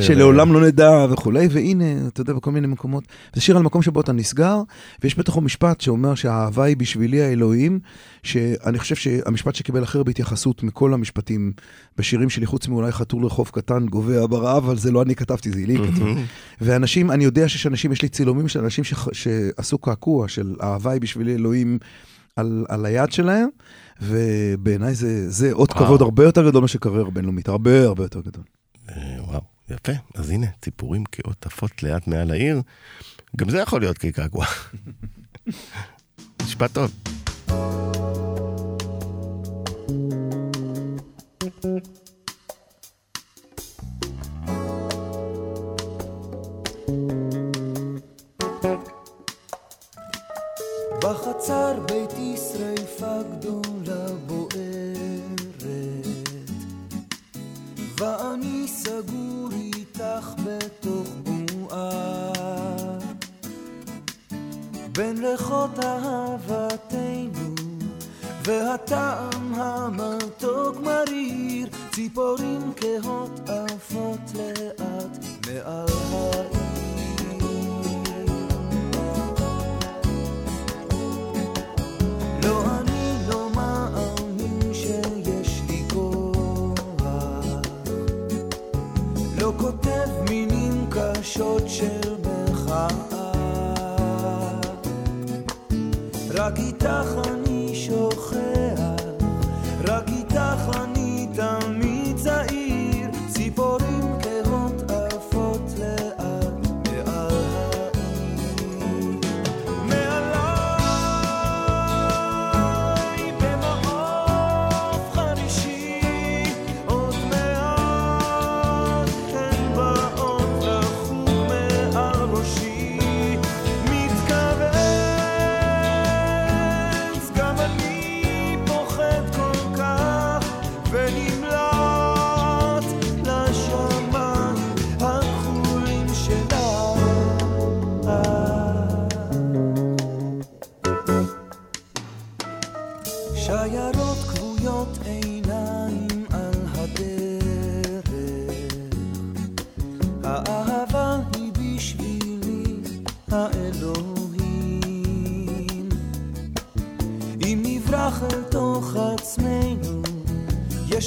שלעולם לא נדע וכולי, והנה, אתה יודע, בכל מיני מקומות. זה שיר על מקום שבו אתה נסגר, ויש בתוכו משפט שאומר שהאהבה היא בשבילי האלוהים, שאני חושב שהמשפט שקיבל הכי הרבה התייחסות מכל המשפטים בשירים שלי, חוץ מאולי חתול רחוב קטן גובע ברעב, אבל זה לא אני כתבתי, זה הילי כתוב. מהמם. ואנשים, אני יודע שיש אנשים, יש לי צילומים של אנשים שח, שעשו קעקוע של אהבה היא בשבילי אלוהים על, על היד שלהם, ובעיניי זה, זה אות וואו. כבוד הרבה יותר גדול מאשר קריירה בינלאומית, הרבה הרבה יותר גדול. אה, וואו, יפה. אז הנה, ציפורים כהות עפות לאט מעל העיר. גם זה יכול להיות כקעקוע. [LAUGHS] משפט טוב. בחצר ביתי שריפה גדולה בוערת ואני סגור איתך בתוך בועה. בין ריחות אהבתנו והטעם המתוק מריר ציפורים כהות עפות לאט מעל העיר לא, אני לא מאמין שיש לי כוח. לא כותב מילים קשות של מחאה. רק איתך אני שוכח,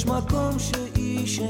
יש מקום שאיש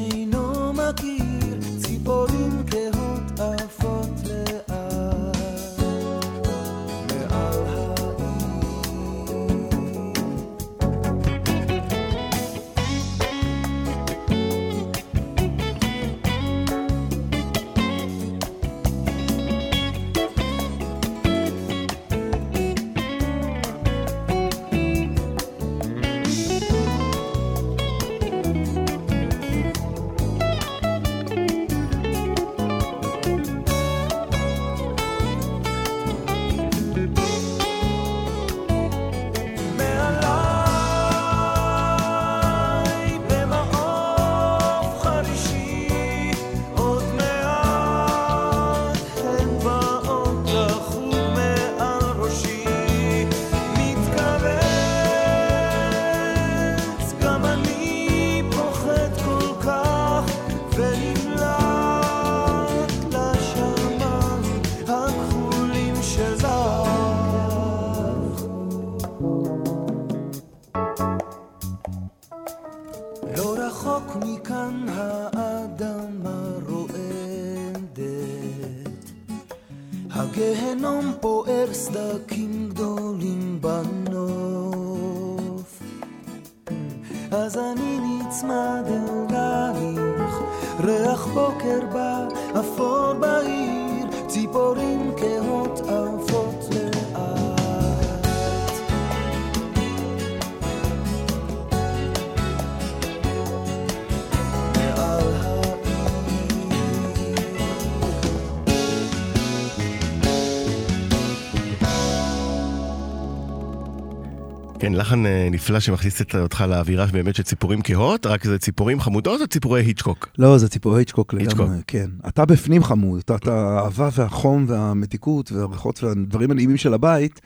כן, לחן אה, נפלא שמכניס אותך לאווירה באמת של ציפורים כהות, רק זה ציפורים חמודות או ציפורי היצ'קוק? לא, זה ציפורי היצ'קוק לגמרי. כן. אתה בפנים חמוד, אתה, אתה האהבה והחום והמתיקות והריחות והדברים הנעימים של הבית,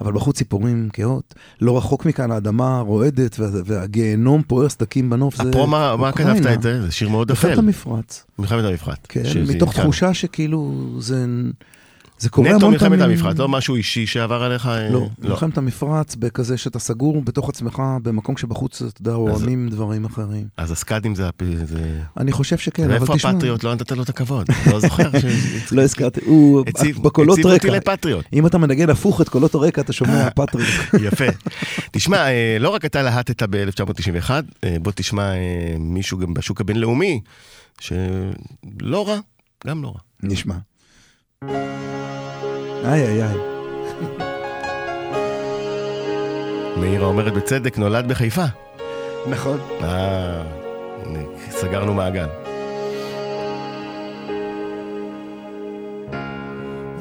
אבל בחוץ ציפורים כהות. לא רחוק מכאן האדמה רועדת וה, והגיהנום פוער סדקים בנוף. פה מה מה. כתבת את זה? זה שיר מאוד מלחמת אפל. המפרץ, מלחמת המפרט. כן, מתוך. תחושה שכאילו זה, זה קורה נטו המון מלחמת פעמים. המפרט, לא משהו אישי שעבר עליך? אה, לא, מלחמת המפרץ בכזה שאתה סגור בתוך עצמך, במקום שבחוץ, אתה יודע, רועמים דברים אחרים. אז הסקאדים זה... אני חושב שכן, אבל ואיפה תשמע... הפטריוט? לא נתת לו את הכבוד. לא זוכר ש... [LAUGHS] לא הזכרתי, הוא בקולות הציב אותי רקע. לפטריוט. אם אתה מנגן הפוך את קולות הרקע, אתה שומע [LAUGHS] פטריק. יפה. תשמע, אה, לא רק אתה להטת ב-1991, בוא תשמע אה, מישהו גם בשוק הבינלאומי, שלא רע, גם לא רע. נשמע. איי איי איי. [LAUGHS] מאירה אומרת בצדק, נולד בחיפה. נכון. אה, סגרנו מעגל.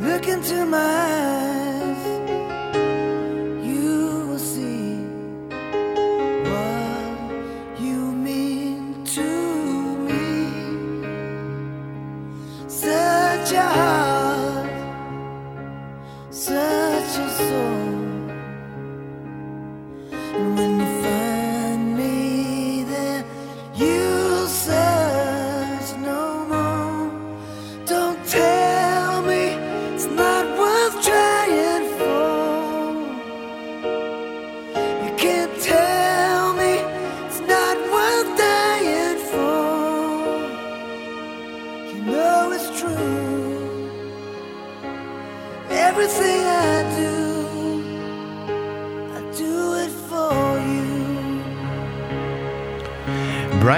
Look into my eyes, you will see what you mean to me. Such a heart, such a soul.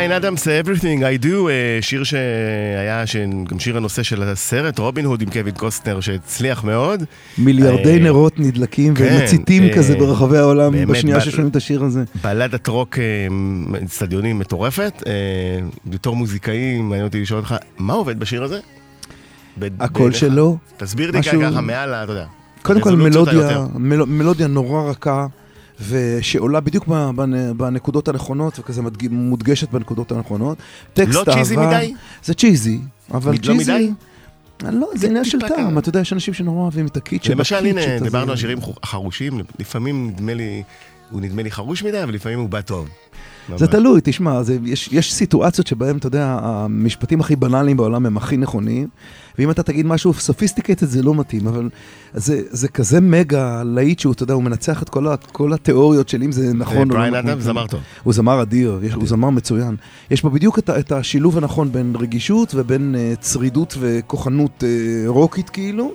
בריין אדמס, Everything I Do, אה, שיר שהיה גם שיר הנושא של הסרט, רובין הוד עם קווין קוסטנר, שהצליח מאוד. מיליארדי אה, נרות נדלקים כן, ומציתים אה, כזה ברחבי העולם בשנייה ששומעים את השיר הזה. בלדת רוק אצטדיונים מטורפת. בתור מוזיקאי, מעניין אותי לשאול אותך, מה עובד בשיר הזה? הקול? שלו, תסביר לי ככה מעל, ה- אתה יודע. קודם כל מלודיה נורא רכה, ושעולה בדיוק בנקודות הנכונות, וכזה מודגשת בנקודות הנכונות. טקסט לא צ'יזי מדי? זה צ'יזי, אבל לא צ'יזי... מדי? אני לא, זה עניין של טעם. אתה יודע, יש אנשים שנורא אוהבים את שבקיט. למשל, הנה, דיברנו על שירים חרושים, לפעמים נדמה לי, הוא נדמה לי חרוש מדי, אבל לפעמים הוא בא טוב. זה. תלוי, תשמע, זה, יש, יש סיטואציות שבהן, אתה יודע, המשפטים הכי בנאליים בעולם הם הכי נכונים, ואם אתה תגיד משהו סופיסטיקטד זה לא מתאים, אבל זה, זה כזה מגה להיט שהוא, אתה יודע, הוא מנצח את כל, ה, כל התיאוריות של אם זה נכון או לא בריין נכון. אדם זמר טוב. הוא זמר אדיר, יש, הוא זמר מצוין. יש בו בדיוק את, את השילוב הנכון בין רגישות ובין uh, צרידות וכוחנות uh, רוקית כאילו,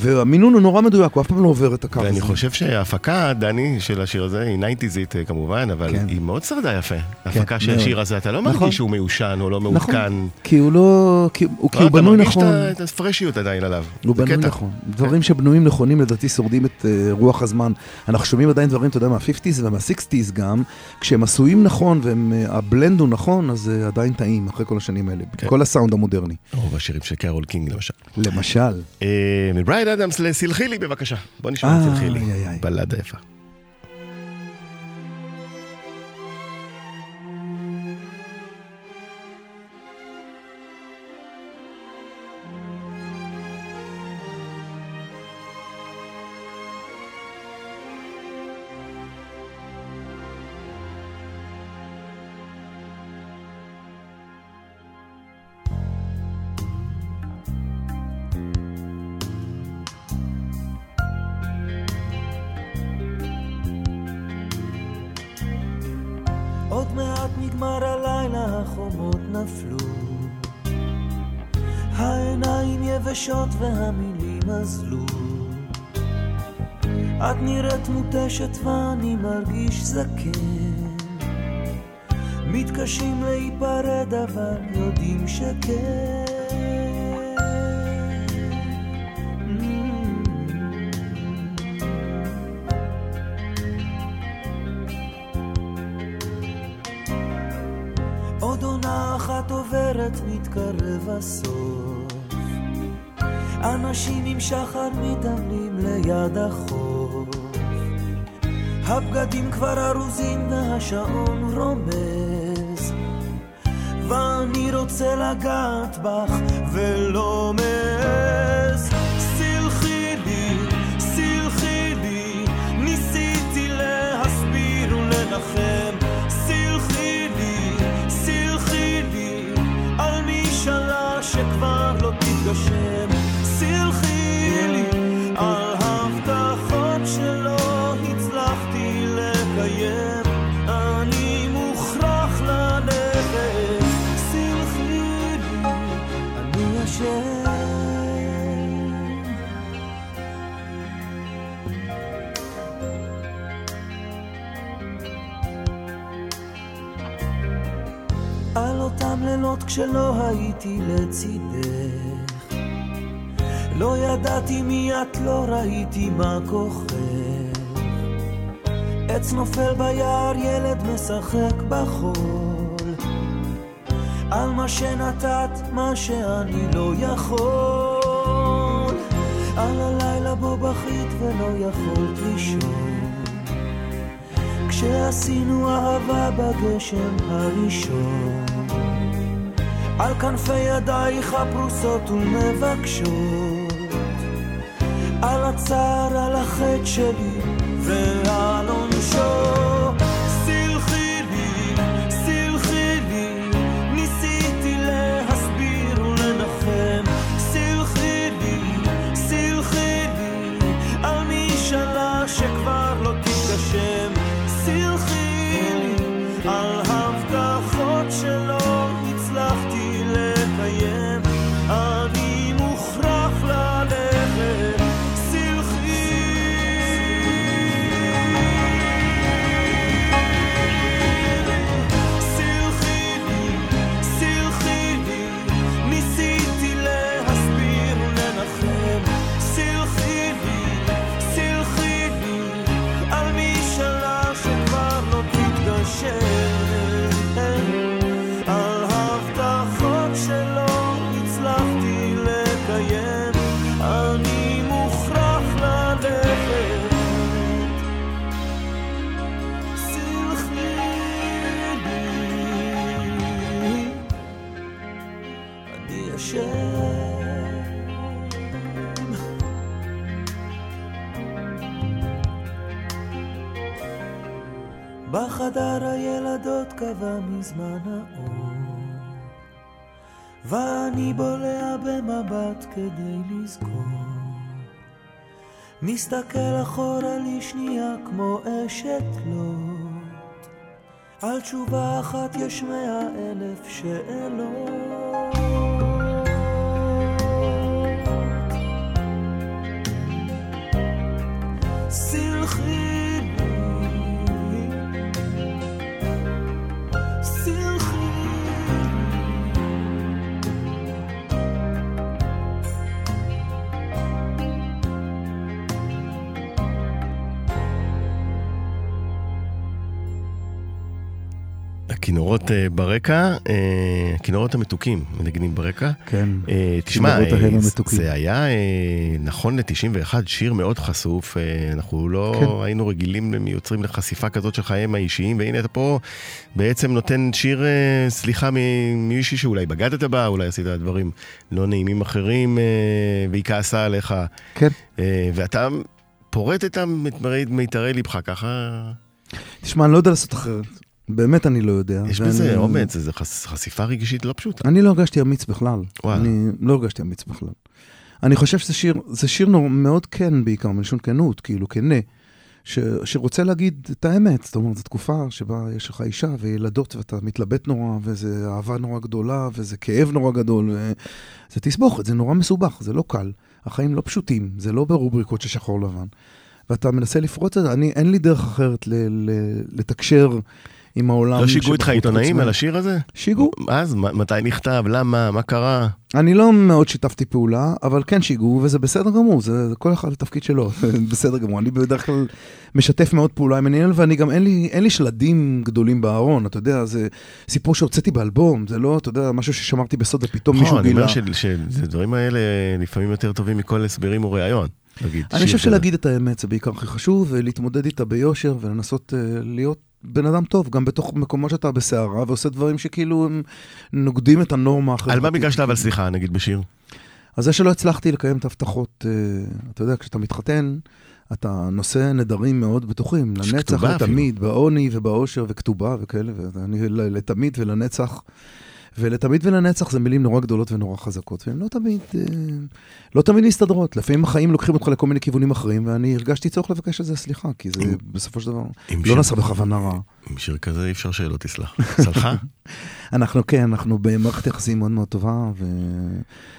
והמינון הוא נורא מדויק, הוא אף פעם לא עובר את הקו הזה. ואני חושב שההפקה, דני, של השיר הזה, היא ניינטיזית אה, כמובן, אבל כן. היא מאוד שרדה יפה. ההפקה של מאוד. השיר הזה, אתה לא נכון. מרגיש שהוא מיושן או לא מעודכן. נכון, כי הוא לא, כי הוא, כי לא, הוא בנוי אתה נכון. מרגיש את הפרשיות עדיין עליו. הוא בנוי קטע. נכון. דברים שבנויים נכונים לדעתי שורדים את אה, רוח הזמן. אנחנו שומעים עדיין דברים, אתה יודע, מה-50's ומה-60's גם, כשהם עשויים נכון וה blend הוא נכון, אז אה, עדיין טעים אחרי כל השנים האלה. כן. כל הסאונד המודרני. רוב השירים של קרול קינג למשל. למשל. אדמס לסלחי לי בבקשה. בוא נשמע את אה, סלחי לי. איי, איי. בלדה יפה. ואני רוצה לגעת בך ולא מעז. סלחי לי, סלחי לי, ניסיתי להסביר ולנחם. סלחי לי, סלחי לי, על משאלה שכבר לא תתגשם. לילות כשלא הייתי לצידך. לא ידעתי מי את, לא ראיתי מה כוחך. עץ נופל ביער, ילד משחק בחול. על מה שנתת, מה שאני לא יכול. על הלילה בו בכית ולא יכולת לישון. כשעשינו אהבה בגשם הראשון על כנפי ידייך הפרוסות ומבקשות. על הצער, על החטא שלי ועל בחדר הילדות קבע מזמן האור, ואני בולע במבט כדי לזכור. מסתכל אחורה לשנייה כמו אשת לוט, על תשובה אחת יש מאה אלף שאלות. הכינורות אה, ברקע, אה, הכינורות המתוקים מנגנים ברקע. כן. אה, תשמע. זה היה נכון ל-91 שיר מאוד חשוף, אנחנו לא כן. היינו רגילים מיוצרים לחשיפה כזאת של חייהם האישיים, והנה אתה פה בעצם נותן שיר, סליחה, ממישהי שאולי בגדת בה, אולי עשית דברים לא נעימים אחרים, והיא כעסה עליך, כן. ואתה פורט את מיתרי ליבך ככה, תשמע, אני לא יודע לעשות אחרת. באמת אני לא יודע. יש ואני- בזה אומץ, זו חש- חשיפה רגשית לא פשוטה. אני לא הרגשתי אמיץ בכלל. וואלה. אני לא הרגשתי אמיץ בכלל. אני חושב שזה שיר, זה שיר נור, מאוד כן בעיקר, מלשון כנות, כאילו כנה, ש, שרוצה להגיד את האמת. זאת אומרת, זו תקופה שבה יש לך אישה וילדות ואתה מתלבט נורא, וזה אהבה נורא גדולה, וזה כאב נורא גדול, וזה תסבוכת, זה נורא מסובך, זה לא קל. החיים לא פשוטים, זה לא ברובריקות של שחור לבן. ואתה מנסה לפרוץ את זה, אני, אין לי דרך אחרת ל, ל, לתקשר עם העולם. לא שיגעו איתך עיתונאים על השיר הזה? שיגעו. אז, מתי נכתב? למה? מה קרה? אני לא מאוד שיתפתי פעולה, אבל כן שיגעו, וזה בסדר גמור, זה, זה כל אחד לתפקיד שלו, [LAUGHS] בסדר גמור. אני בדרך כלל משתף מאוד פעולה עם עניין, ואני גם, אין לי, אין לי שלדים גדולים בארון, אתה יודע, זה סיפור שהוצאתי באלבום, זה לא, אתה יודע, משהו ששמרתי בסוד ופתאום מישהו נכון, אני גילה. אומר שהדברים האלה לפעמים יותר טובים מכל הסברים או ראיון. נגיד, אני חושב. שלהגיד את האמת זה בעיקר הכי חשוב, ולהתמודד איתה ביושר, ולנסות uh, להיות בן אדם טוב, גם בתוך מקומות שאתה בסערה, ועושה דברים שכאילו הם נוגדים את הנורמה החברתית. על מה ביקשת אבל סליחה, נגיד בשיר? אז זה שלא הצלחתי לקיים את ההבטחות, אה, אתה יודע, כשאתה מתחתן, אתה נושא נדרים מאוד בטוחים, לנצח לתמיד, בעוני ובאושר וכתובה וכאלה, ואני לתמיד ולנצח. ולתמיד ולנצח זה מילים נורא גדולות ונורא חזקות, והן לא תמיד, אה, לא תמיד מסתדרות. לפעמים החיים לוקחים אותך לכל מיני כיוונים אחרים, ואני הרגשתי צורך לבקש על זה סליחה, כי זה בסופו של דבר לא נעשה בכוונה רעה. עם שיר כזה אי אפשר שלא תסלח. סלחה? [LAUGHS] אנחנו כן, אנחנו במערכת יחסים מאוד מאוד טובה,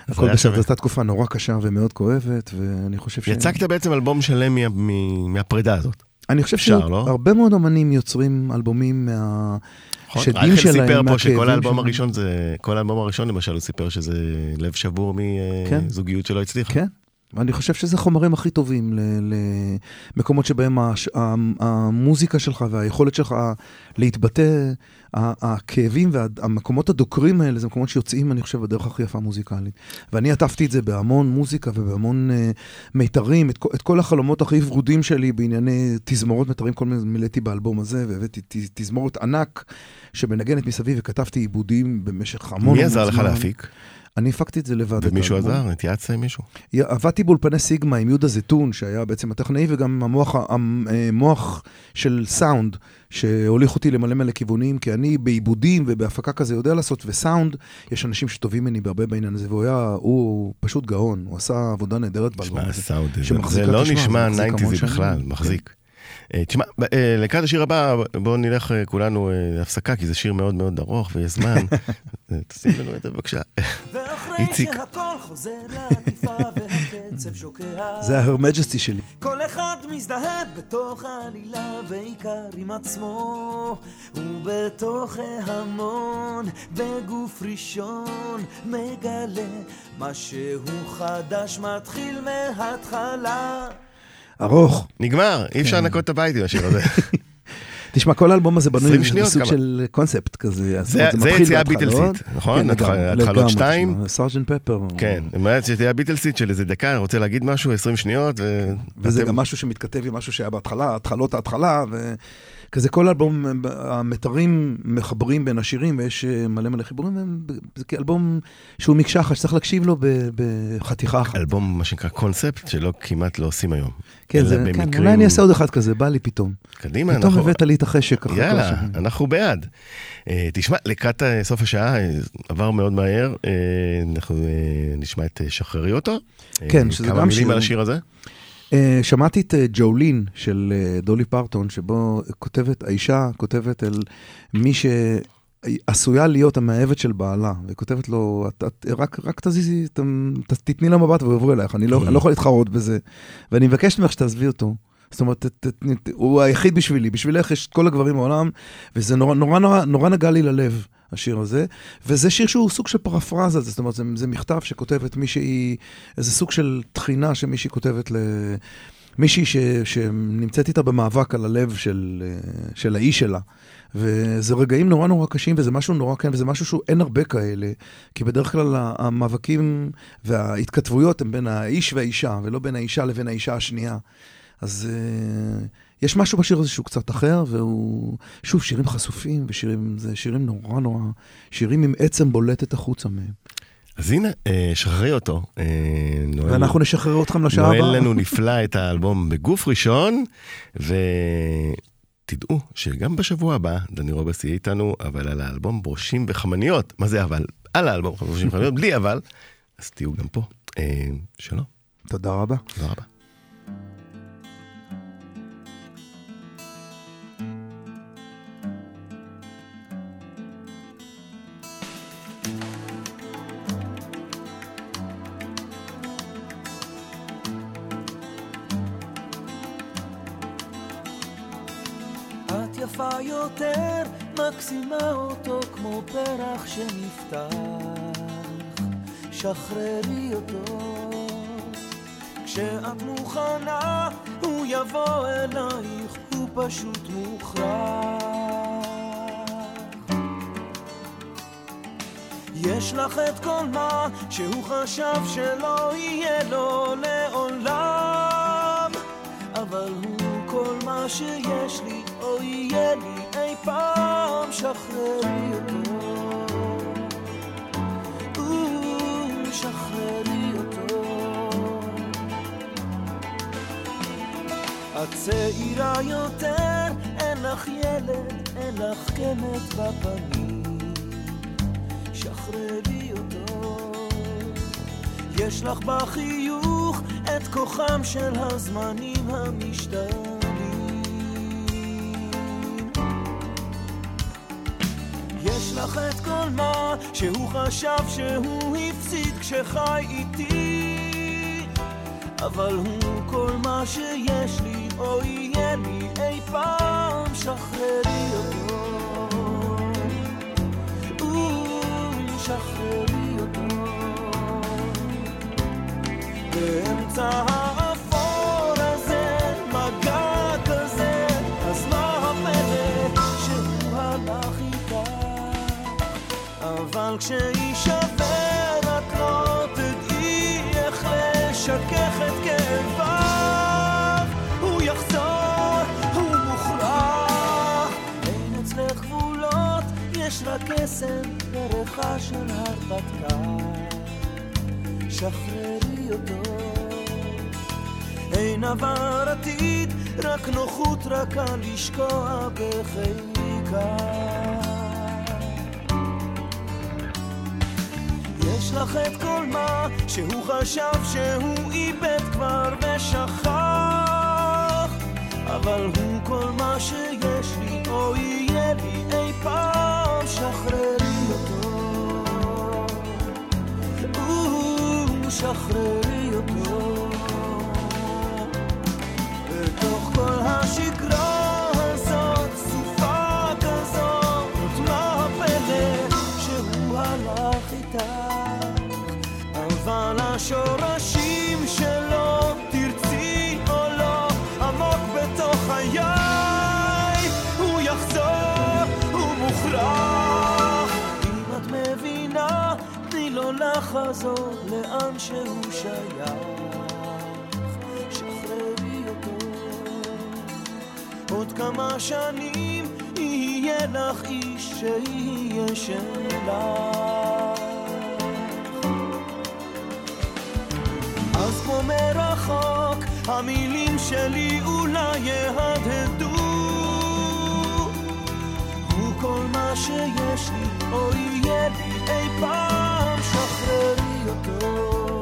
והכל בסדר. זו הייתה תקופה נורא קשה ומאוד כואבת, ואני חושב ש... יצקת בעצם אלבום שלם מהפרידה הזאת. אני חושב אפשר, לא? שהרבה מאוד אמנים יוצרים אלבומים מה... נכון? שדים רייכל שלהם, סיפר פה מהכאבים שכל האלבום. הראשון זה, כל האלבום הראשון למשל הוא סיפר שזה לב שבור כן. מזוגיות שלא הצליחה. כן. ואני חושב שזה חומרים הכי טובים למקומות שבהם הש- המוזיקה שלך והיכולת שלך להתבטא, הכאבים והמקומות הדוקרים האלה, זה מקומות שיוצאים, אני חושב, בדרך הכי יפה מוזיקלית. ואני עטפתי את זה בהמון מוזיקה ובהמון uh, מיתרים, את, כל- את כל החלומות הכי ורודים שלי בענייני תזמורות מיתרים, כל מיני מילאתי באלבום הזה, והבאתי תזמורת ענק שמנגנת מסביב, וכתבתי עיבודים במשך המון מי המון עזר לך זמן. להפיק? אני הפקתי את זה לבד. את ומישהו האלבום. עזר? התייעצת עם מישהו? עבדתי באולפני סיגמה עם יהודה זיתון, שהיה בעצם הטכנאי, וגם עם המוח, המוח של סאונד, שהוליך אותי למלא מלא כיוונים, כי אני בעיבודים ובהפקה כזה יודע לעשות, וסאונד, יש אנשים שטובים ממני בהרבה בעניין הזה, והוא היה, הוא פשוט גאון, הוא עשה עבודה נהדרת באלבום תשמע, הזה. הסאונד, זה- לא תשמע, נשמע ניינטיזי. בכלל, כן. מחזיק. אה, תשמע, אה, לקראת השיר הבא, בואו נלך אה, כולנו אה, להפסקה, כי זה שיר מאוד מאוד ארוך ויש זמן. [LAUGHS] אה, תשים לנו את זה בבקשה. איציק. שהכל חוזר לעטיפה והקצב שוקע זה ההר מג'סטי שלי. כל אחד מזדהה בתוך העלילה בעיקר עם עצמו ובתוך ההמון בגוף ראשון מגלה משהו חדש מתחיל מההתחלה ארוך. נגמר, אי אפשר לנקות את הבית עם השיר הזה. [LAUGHS] תשמע, כל האלבום הזה בנוי 20 שניות, בסוג? של קונספט כזה. אז זה- זה יציאה. ביטלסית, נכון? כן, התחלות שתיים? סארג'נט פפר. כן, אומרת שתהיה ביטלסית של איזה דקה, אני רוצה להגיד משהו, 20 שניות, ו... וזה גם משהו שמתכתב עם משהו שהיה בהתחלה, התחלות ההתחלה, כזה כל אלבום, המתרים מחברים בין השירים, ויש אה, מלא מלא חיבורים, זה כאלבום שהוא מקשה אחת, שצריך להקשיב לו בחתיכה אחת. אלבום, מה שנקרא קונספט, שלא כמעט לא עושים היום. כן, זה, כן, במקרים- אולי אני אעשה עוד אחד כזה, בא לי פתאום. קדימה, פתאום אנחנו... הבאת לי את החשק יאללה. אנחנו בעד. אה, תשמע, לקראת אה, סוף השעה, עבר מאוד מהר, אה, אנחנו אה, נשמע את שחררי אותו. כן, שזה כמה גם מילים שיר- על השיר הזה? אה, שמעתי את אה, ג'ולין של אה, דולי פרטון, שבו כותבת, האישה כותבת אל מי שעשויה להיות המאהבת של בעלה, וכותבת לו, את, את, רק, רק תזיזי, ת, ת, תתני לה מבט והוא יעבור אלייך, אני לא, אני לא יכול להתחרות בזה, ואני מבקש ממך שתעזבי אותו. זאת אומרת, ת, ת, ת, הוא היחיד בשבילי, בשבילך יש את כל הגברים בעולם, וזה נורא, נורא, נורא, נורא נגע לי ללב, השיר הזה, וזה שיר שהוא סוג של פרפרזה, זאת אומרת, זה, זה מכתב שכותבת מישהי, איזה סוג של תחינה שמישהי כותבת ל... מישהי ש, שנמצאת איתה במאבק על הלב של, אה, של האיש שלה. וזה רגעים נורא נורא קשים, וזה משהו נורא כן, וזה משהו שהוא אין הרבה כאלה, כי בדרך כלל המאבקים וההתכתבויות הם בין האיש והאישה, ולא בין האישה לבין האישה השנייה. אז uh, יש משהו בשיר הזה שהוא קצת אחר, והוא, שוב, שירים חשופים, ושירים, זה שירים נורא נורא, שירים עם עצם בולטת החוצה מהם. אז הנה, אה, שחררי אותו. אה, נועל- ואנחנו נשחרר אתכם לשעה נועל הבאה. לנו נפלא את האלבום בגוף ראשון, ותדעו שגם בשבוע הבא דני רובס יהיה איתנו, אבל על האלבום ברושים וחמניות. מה זה אבל? על האלבום ברושים וחמניות, בלי אבל. אז תהיו גם פה. אה, שלום, תודה רבה. תודה רבה. יפה יותר, מקסימה אותו כמו פרח שנפתח. שחררי אותו. כשאת מוכנה, הוא יבוא אלייך, הוא פשוט מוכרח. יש לך את כל מה שהוא חשב שלא יהיה לו לעולם אבל הוא שיש לי או יהיה לי אי פעם שחררי אותו או, שחררי אותו את צעירה יותר, אין לך ילד, אין לך קמת בפנים שחררי אותו. יש לך בחיוך את כוחם של הזמנים המשתנים. לך את כל מה שהוא חשב שהוא הפסיד כשחי איתי, אבל הוא כל מה שיש לי או יהיה לי אי פעם שחררי אותו. או, שחררי אותו. באמצע אבל כשיישבר את לא תדעי איך לשכך את כאביו. הוא יחזור, הוא מוכרח. אין אצלך גבולות, יש רק קסם וריחה של הרפתקה. שחררי אותו. אין עבר עתיד, רק נוחות רכה לשקוע בחיקה יש לך את כל מה שהוא חשב שהוא איבד כבר ושכח. אבל הוא כל מה שיש לי או יהיה לי אי פעם שחררי אותו. או, שחררי השורשים שלו, תרצי או לא, עמוק בתוך חיי, הוא יחזור, הוא מוכרח. אם את מבינה, תני לו לחזור לאן שהוא שייך. עוד כמה שנים יהיה לך איש שיהיה שלך. או מרחוק, המילים שלי אולי יהדהדו. הוא כל מה שיש לי, או יהיה לי אי פעם, שחררי אותו.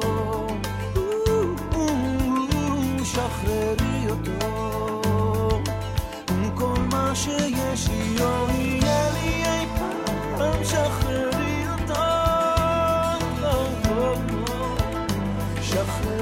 שחררי אותו, כל מה שיש לי, או יהיה לי אי פעם, שחררי אותו. shuffling.